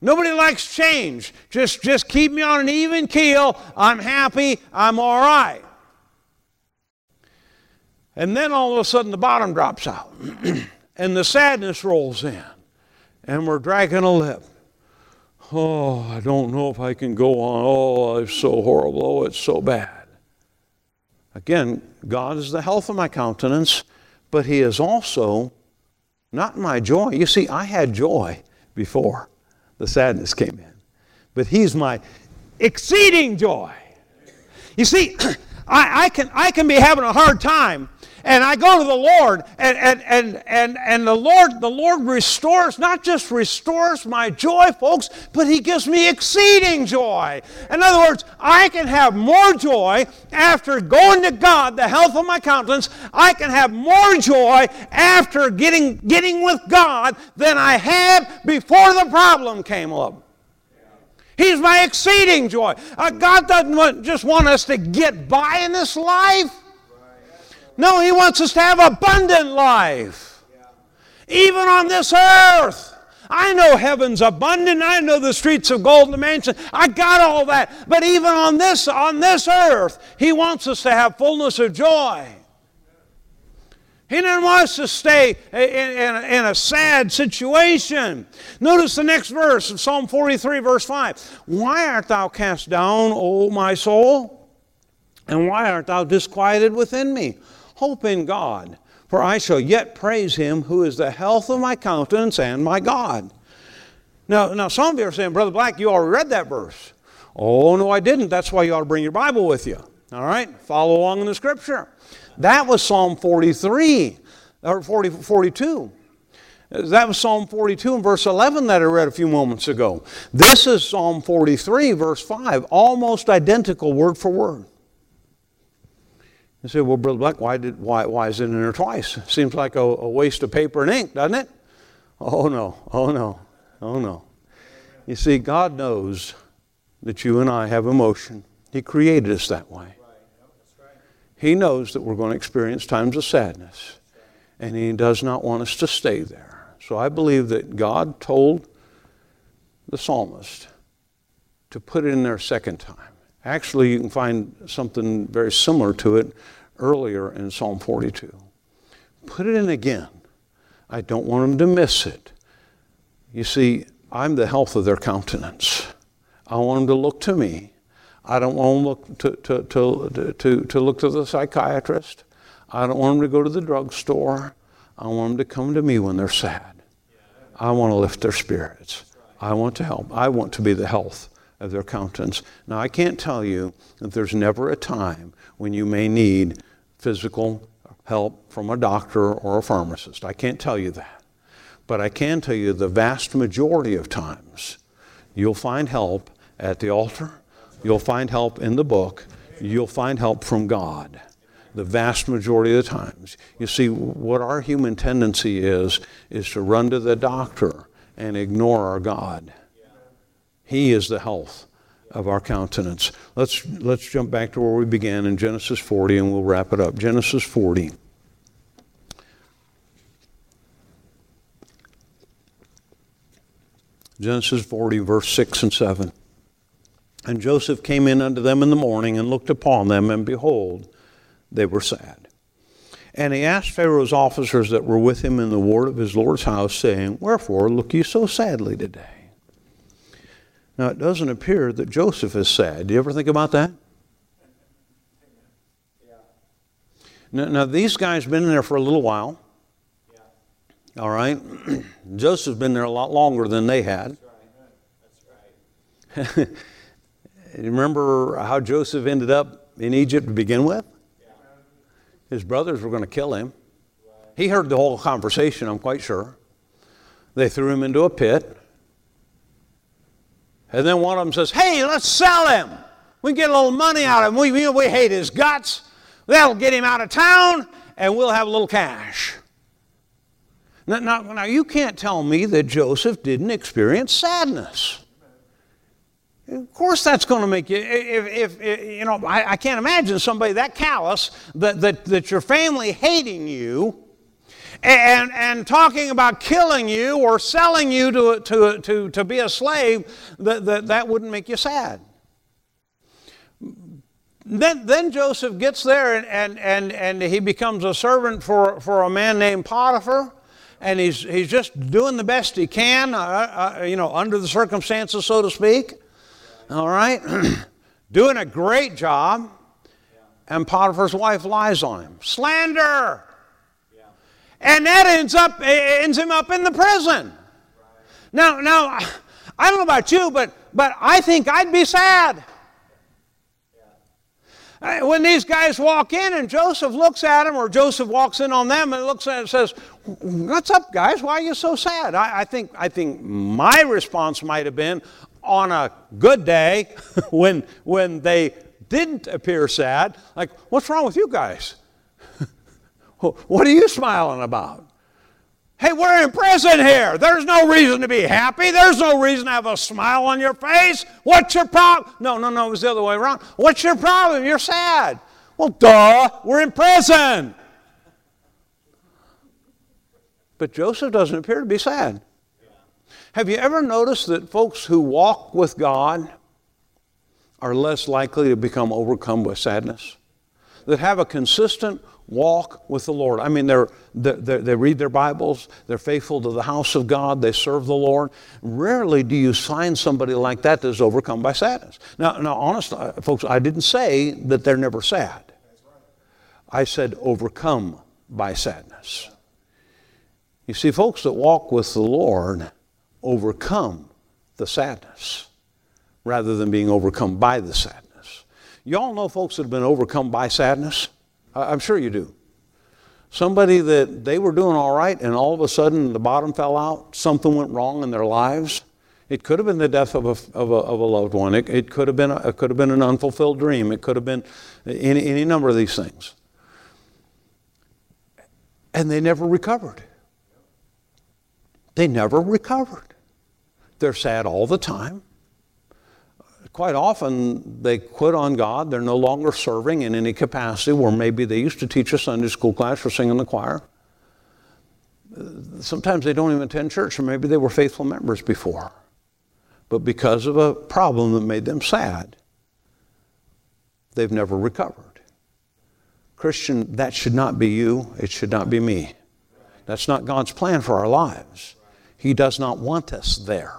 Nobody likes change. Just, just keep me on an even keel. I'm happy. I'm all right. And then all of a sudden the bottom drops out [clears throat] and the sadness rolls in and we're dragging a lip. Oh, I don't know if I can go on. Oh, it's so horrible. Oh, it's so bad. Again, God is the health of my countenance, but He is also not my joy. You see, I had joy before the sadness came in. But He's my exceeding joy. You see, [clears throat] I, I, can, I can be having a hard time, and I go to the Lord, and, and, and, and, and the Lord, the Lord restores, not just restores my joy, folks, but He gives me exceeding joy. In other words, I can have more joy after going to God, the health of my countenance. I can have more joy after getting, getting with God than I had before the problem came up. He's my exceeding joy. Uh, God doesn't want, just want us to get by in this life. No, He wants us to have abundant life. Even on this earth. I know heaven's abundant. I know the streets of gold and mansion. I got all that. But even on this, on this earth, He wants us to have fullness of joy. He doesn't want us to stay in, in, in, a sad situation. Notice the next verse of Psalm 43, verse 5. Why art thou cast down, O my soul? And why art thou disquieted within me? Hope in God, for I shall yet praise him who is the health of my countenance and my God. Now, now some of you are saying, Brother Black, you already read that verse. Oh, no, I didn't. That's why you ought to bring your Bible with you. All right? Follow along in the scripture. That was Psalm 43 or 40, 42. That was Psalm 42 and verse 11 that I read a few moments ago. This is Psalm 43, verse 5, almost identical word for word. You say, well, Brother Black, why, did, why, why is it in there twice? Seems like a, a waste of paper and ink, doesn't it? Oh, no, oh, no, oh, no. You see, God knows that you and I have emotion. He created us that way. He knows that we're going to experience times of sadness, and He does not want us to stay there. So I believe that God told the psalmist to put it in there a second time. Actually, you can find something very similar to it earlier in Psalm 42. Put it in again. I don't want them to miss it. You see, I'm the health of their countenance. I want them to look to me I don't want them to, to, to, to, to look to the psychiatrist. I don't want them to go to the drugstore. I want them to come to me when they're sad. I want to lift their spirits. I want to help. I want to be the health of their countenance. Now, I can't tell you that there's never a time when you may need physical help from a doctor or a pharmacist. I can't tell you that. But I can tell you the vast majority of times you'll find help at the altar You'll find help in the book. You'll find help from God the vast majority of the times. You see, what our human tendency is, is to run to the doctor and ignore our God. He is the health of our countenance. Let's, let's jump back to where we began in Genesis 40 and we'll wrap it up. Genesis 40. Genesis 40, verse 6 and 7. And Joseph came in unto them in the morning and looked upon them, and behold, they were sad. And he asked Pharaoh's officers that were with him in the ward of his Lord's house, saying, Wherefore look ye so sadly today? Now, it doesn't appear that Joseph is sad. Do you ever think about that? Yeah. Now, now, these guys been in there for a little while. Yeah. All right. [clears throat] Joseph's been there a lot longer than they had. That's right. That's right. [laughs] Remember how Joseph ended up in Egypt to begin with? His brothers were going to kill him. He heard the whole conversation, I'm quite sure. They threw him into a pit. And then one of them says, Hey, let's sell him. We can get a little money out of him. We, we, we hate his guts. That'll get him out of town, and we'll have a little cash. Now, now, now you can't tell me that Joseph didn't experience sadness. Of course, that's going to make you. If, if, if you know, I, I, can't imagine somebody that callous that, that, that your family hating you and, and talking about killing you or selling you to, to, to, to be a slave, that, that, that wouldn't make you sad. Then, then Joseph gets there and, and, and, and he becomes a servant for, for a man named Potiphar and he's, he's just doing the best he can, uh, uh, you know, under the circumstances, so to speak all right? [clears throat] Doing a great job. And Potiphar's wife lies on him. Slander. And that ends up eh, eh, ends him up in the prison. Now, now, I don't know about you, but but I think I'd be sad. Eh, when these guys walk in and Joseph looks at them, or Joseph walks in on them and looks at and says, What's up, guys? Why are you so sad? I, I think, I think my response might have been on a good day [laughs] when, when they didn't appear sad, like, What's wrong with you guys? What are you smiling about? Hey, we're in prison here. There's no reason to be happy. There's no reason to have a smile on your face. What's your problem? No, no, no, it was the other way around. What's your problem? You're sad. Well, duh, we're in prison. But Joseph doesn't appear to be sad. Have you ever noticed that folks who walk with God are less likely to become overcome with sadness? That have a consistent walk with the Lord. I mean, they're, they're, they read their Bibles, they're faithful to the house of God, they serve the Lord. Rarely do you find somebody like that that's overcome by sadness. Now, now honestly, uh, folks, I didn't say that they're never sad. I said overcome by sadness. You see, folks that walk with the Lord overcome the sadness rather than being overcome by the sadness. You all know folks that have been overcome by sadness? I'm sure you do. Somebody that they were doing all right and all of a sudden the bottom fell out, something went wrong in their lives. It could have been the death of a, of a, of a loved one. It, it, could have been a, it could have been an unfulfilled dream. It could have been any, any number of these things. And they never recovered. They never recovered. They're sad all the time quite often they quit on God. They're no longer serving in any capacity where maybe they used to teach a Sunday school class or sing in the choir. Sometimes they don't even attend church, or maybe they were faithful members before. But because of a problem that made them sad, they've never recovered. Christian, that should not be you. It should not be me. That's not God's plan for our lives. He does not want us there.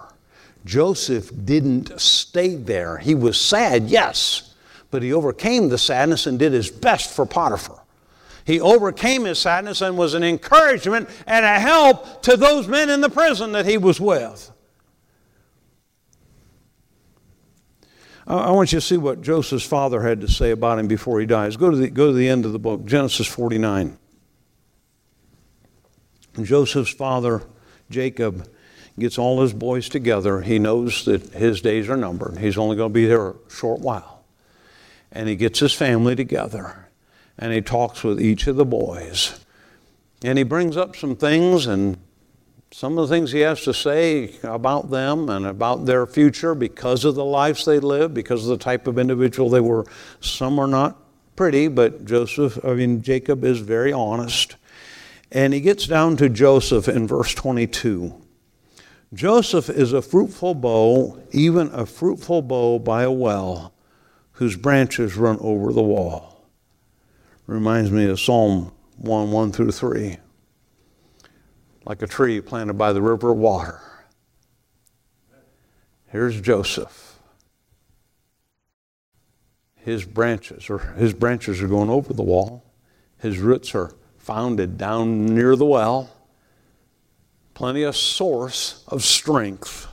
Joseph didn't stay there. He was sad, yes, but he overcame the sadness and did his best for Potiphar. He overcame his sadness and was an encouragement and a help to those men in the prison that he was with. I want you to see what Joseph's father had to say about him before he dies. Go to the, go to the end of the book, Genesis 49. Joseph's father, Jacob, gets all his boys together. He knows that his days are numbered. He's only going to be there a short while. And he gets his family together and he talks with each of the boys. And he brings up some things and some of the things he has to say about them and about their future because of the lives they live, because of the type of individual they were. Some are not pretty, but Joseph, I mean, Jacob is very honest. And he gets down to Joseph in verse 22. Joseph is a fruitful bough, even a fruitful bough by a well, whose branches run over the wall. Reminds me of Psalm 1 1 through 3. Like a tree planted by the river of water. Here's Joseph. His branches, or his branches are going over the wall. His roots are founded down near the well plenty of source of strength.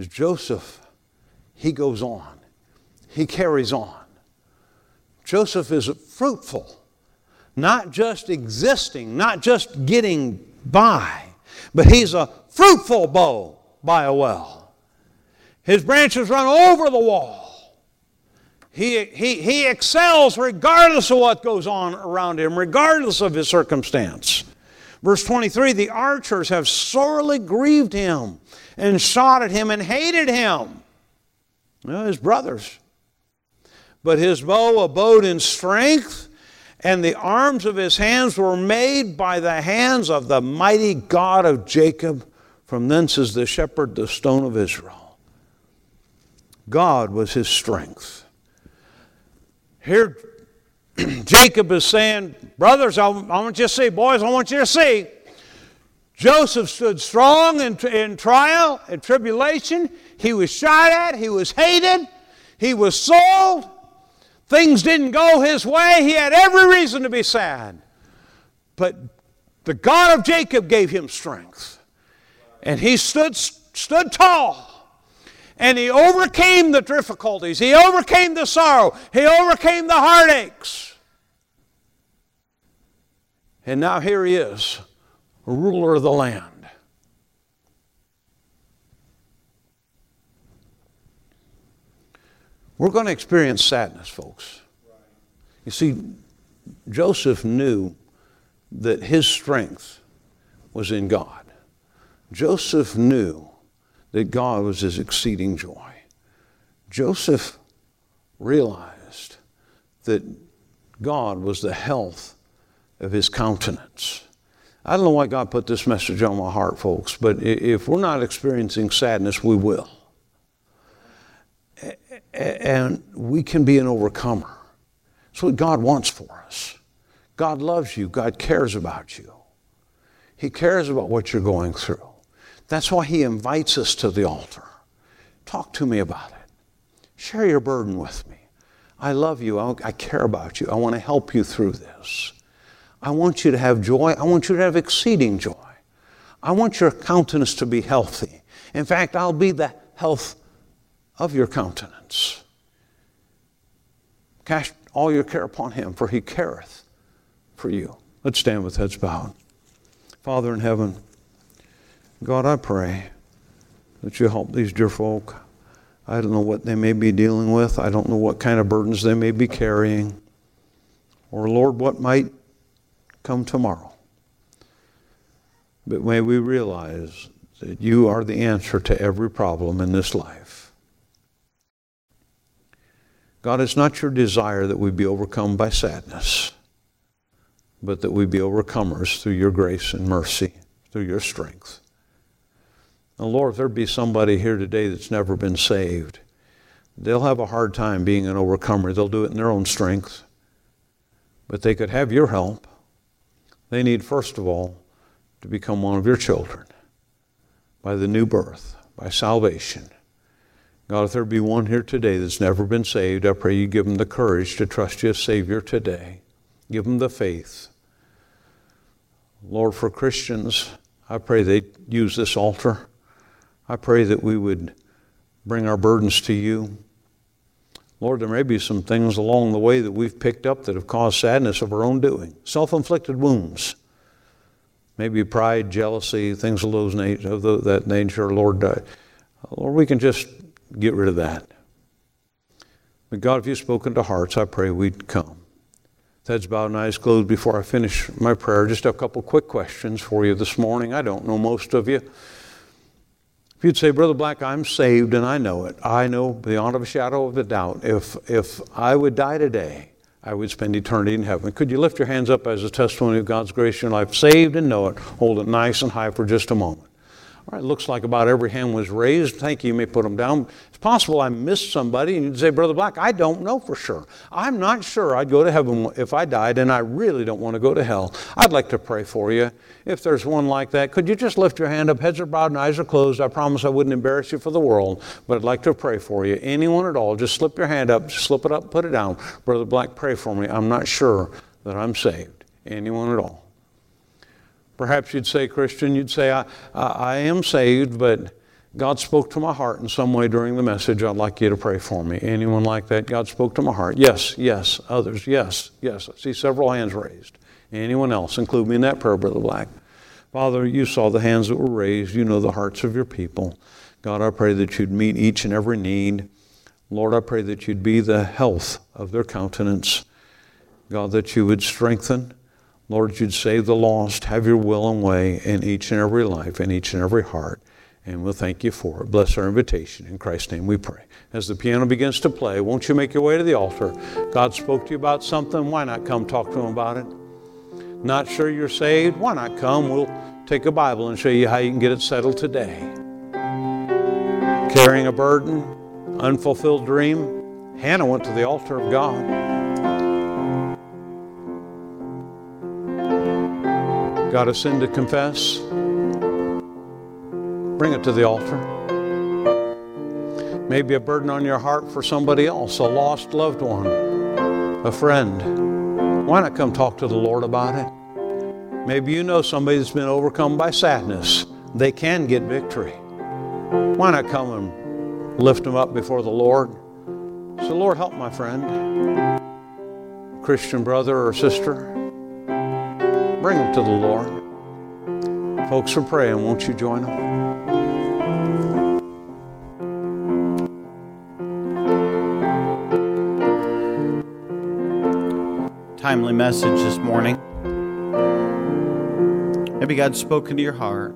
Joseph, he goes on, he carries on. Joseph is fruitful, not just existing, not just getting by, but he's a fruitful bough by a well. His branches run over the wall. He, he, he excels regardless of what goes on around him, regardless of his circumstance. Verse 23 the archers have sorely grieved him and shot at him and hated him. Well, his brothers. But his bow abode in strength, and the arms of his hands were made by the hands of the mighty God of Jacob. From thence is the shepherd, the stone of Israel. God was his strength. Here, [clears throat] Jacob is saying, Brothers, I, I, want you to see, boys, I want you to see. Joseph stood strong in, in trial and tribulation. He was shot at, he was hated, he was sold. Things didn't go his way. He had every reason to be sad. But the God of Jacob gave him strength. And he stood, stood tall. And he overcame the difficulties. He overcame the sorrow. He overcame the heartaches. And now here he is, ruler of the land. We're going to experience sadness, folks. You see, Joseph knew that his strength was in God. Joseph knew that God was his exceeding joy. Joseph realized that God was the health of his countenance. I don't know why God put this message on my heart, folks, but if we're not experiencing sadness, we will. And we can be an overcomer. That's what God wants for us. God loves you, God cares about you. He cares about what you're going through. That's why He invites us to the altar. Talk to me about it. Share your burden with me. I love you. I care about you. I want to help you through this. I want you to have joy. I want you to have exceeding joy. I want your countenance to be healthy. In fact, I'll be the health of your countenance. Cast all your care upon him, for he careth for you. Let's stand with heads bowed. Father in heaven, God, I pray that you help these dear folk. I don't know what they may be dealing with. I don't know what kind of burdens they may be carrying. Or, Lord, what might come tomorrow. But may we realize that you are the answer to every problem in this life. God, it's not your desire that we be overcome by sadness, but that we be overcomers through your grace and mercy, through your strength. Now, Lord, if there be somebody here today that's never been saved, they'll have a hard time being an overcomer. They'll do it in their own strength. But they could have your help. They need, first of all, to become one of your children by the new birth, by salvation. God, if there be one here today that's never been saved, I pray you give them the courage to trust you as Savior today. Give them the faith. Lord, for Christians, I pray they use this altar. I pray that we would bring our burdens to you. Lord, there may be some things along the way that we've picked up that have caused sadness of our own doing, self inflicted wounds. Maybe pride, jealousy, things of, those na- of that nature. Lord, uh, Lord, we can just get rid of that. But God, if you've spoken to hearts, I pray we'd come. Heads bowed and eyes closed before I finish my prayer. Just a couple quick questions for you this morning. I don't know most of you. You'd say, Brother Black, I'm saved and I know it. I know beyond a shadow of a doubt. If, if I would die today, I would spend eternity in heaven. Could you lift your hands up as a testimony of God's grace in your life? Saved and know it. Hold it nice and high for just a moment. All right, looks like about every hand was raised. Thank you. You may put them down. It's possible I missed somebody, and you'd say, Brother Black, I don't know for sure. I'm not sure I'd go to heaven if I died, and I really don't want to go to hell. I'd like to pray for you. If there's one like that, could you just lift your hand up? Heads are bowed and eyes are closed. I promise I wouldn't embarrass you for the world, but I'd like to pray for you. Anyone at all, just slip your hand up, slip it up, put it down. Brother Black, pray for me. I'm not sure that I'm saved. Anyone at all. Perhaps you'd say, Christian, you'd say, I, I, am saved, but God spoke to my heart in some way during the message. I'd like you to pray for me. Anyone like that? God spoke to my heart. Yes, yes. Others, yes, yes. I see several hands raised. Anyone else? Include me in that prayer, Brother Black. Father, you saw the hands that were raised. You know the hearts of your people. God, I pray that you'd meet each and every need. Lord, I pray that you'd be the health of their countenance. God, that you would strengthen Lord, you'd save the lost, have your will and way in each and every life, in each and every heart. And we'll thank you for it. Bless our invitation. In Christ's name we pray. As the piano begins to play, won't you make your way to the altar? God spoke to you about something. Why not come talk to him about it? Not sure you're saved? Why not come? We'll take a Bible and show you how you can get it settled today. Carrying a burden, unfulfilled dream. Hannah went to the altar of God. Got a sin to confess? Bring it to the altar. Maybe a burden on your heart for somebody else, a lost loved one, a friend. Why not come talk to the Lord about it? Maybe you know somebody that's been overcome by sadness. They can get victory. Why not come and lift them up before the Lord. Say, Lord, help my friend, Christian brother or sister. Bring them to the Lord. Folks are praying. Won't you join them? timely message this morning. Maybe God's spoken to your heart.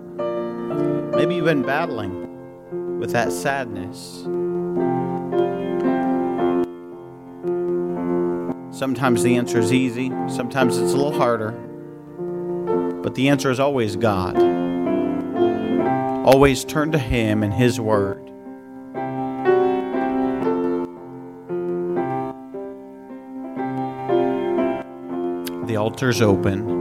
Maybe you've been battling with that sadness. Sometimes the answer is easy, sometimes it's a little harder. But the answer is always God. Always turn to Him and His Word. The altar's open.